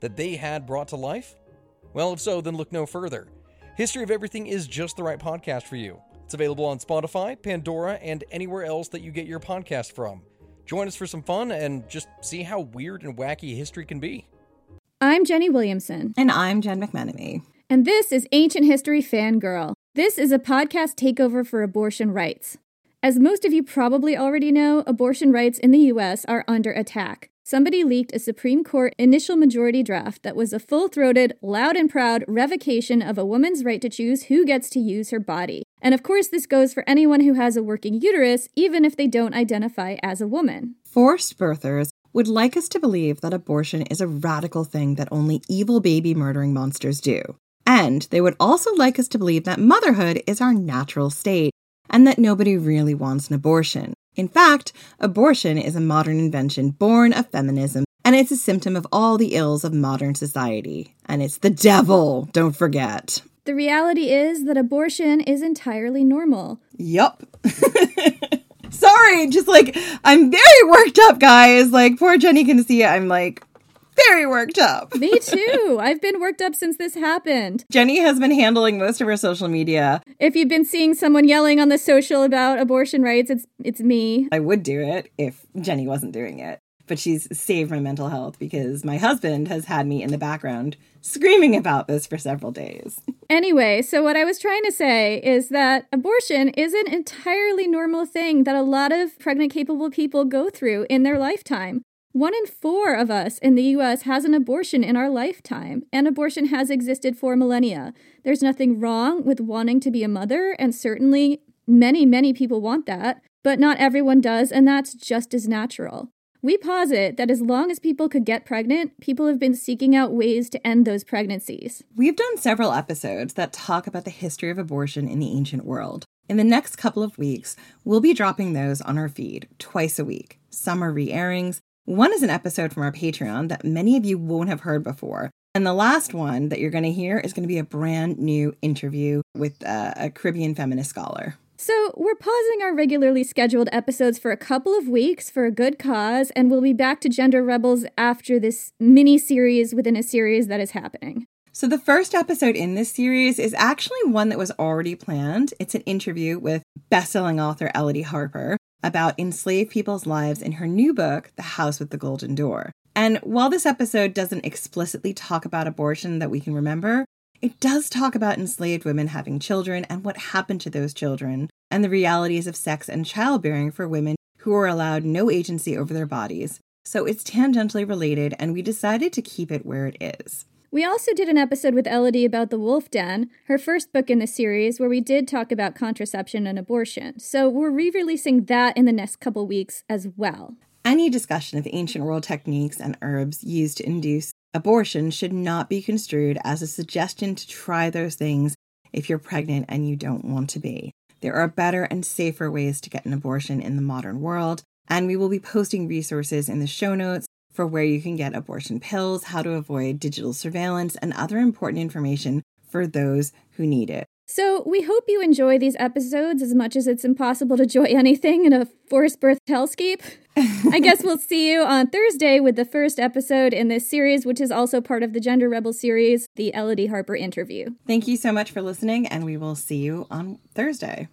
that they had brought to life? Well, if so, then look no further. History of Everything is just the right podcast for you. It's available on Spotify, Pandora, and anywhere else that you get your podcast from. Join us for some fun and just see how weird and wacky history can be. I'm Jenny Williamson, And I'm Jen McMenemy. and this is Ancient History Fangirl. This is a podcast takeover for abortion rights. As most of you probably already know, abortion rights in the US are under attack. Somebody leaked a Supreme Court initial majority draft that was a full throated, loud and proud revocation of a woman's right to choose who gets to use her body. And of course, this goes for anyone who has a working uterus, even if they don't identify as a woman. Forced birthers would like us to believe that abortion is a radical thing that only evil baby murdering monsters do. And they would also like us to believe that motherhood is our natural state and that nobody really wants an abortion. In fact, abortion is a modern invention born of feminism, and it's a symptom of all the ills of modern society. And it's the devil, don't forget. The reality is that abortion is entirely normal. Yup. Sorry, just like I'm very worked up, guys. Like poor Jenny can see it. I'm like very worked up. Me too. I've been worked up since this happened. Jenny has been handling most of her social media. If you've been seeing someone yelling on the social about abortion rights, it's it's me. I would do it if Jenny wasn't doing it. But she's saved my mental health because my husband has had me in the background screaming about this for several days. Anyway, so what I was trying to say is that abortion is an entirely normal thing that a lot of pregnant capable people go through in their lifetime. One in four of us in the US has an abortion in our lifetime, and abortion has existed for millennia. There's nothing wrong with wanting to be a mother, and certainly many, many people want that, but not everyone does, and that's just as natural. We posit that as long as people could get pregnant, people have been seeking out ways to end those pregnancies. We've done several episodes that talk about the history of abortion in the ancient world. In the next couple of weeks, we'll be dropping those on our feed twice a week. Some are re airings. One is an episode from our Patreon that many of you won't have heard before. And the last one that you're going to hear is going to be a brand new interview with uh, a Caribbean feminist scholar. So, we're pausing our regularly scheduled episodes for a couple of weeks for a good cause, and we'll be back to Gender Rebels after this mini series within a series that is happening. So, the first episode in this series is actually one that was already planned. It's an interview with bestselling author Elodie Harper about enslaved people's lives in her new book, The House with the Golden Door. And while this episode doesn't explicitly talk about abortion that we can remember, it does talk about enslaved women having children and what happened to those children, and the realities of sex and childbearing for women who are allowed no agency over their bodies. So it's tangentially related, and we decided to keep it where it is. We also did an episode with Elodie about The Wolf Den, her first book in the series, where we did talk about contraception and abortion. So, we're re releasing that in the next couple weeks as well. Any discussion of ancient world techniques and herbs used to induce abortion should not be construed as a suggestion to try those things if you're pregnant and you don't want to be. There are better and safer ways to get an abortion in the modern world, and we will be posting resources in the show notes for where you can get abortion pills, how to avoid digital surveillance, and other important information for those who need it. So, we hope you enjoy these episodes as much as it's impossible to enjoy anything in a forced birth hellscape. I guess we'll see you on Thursday with the first episode in this series, which is also part of the Gender Rebel series, the Elodie Harper interview. Thank you so much for listening, and we will see you on Thursday.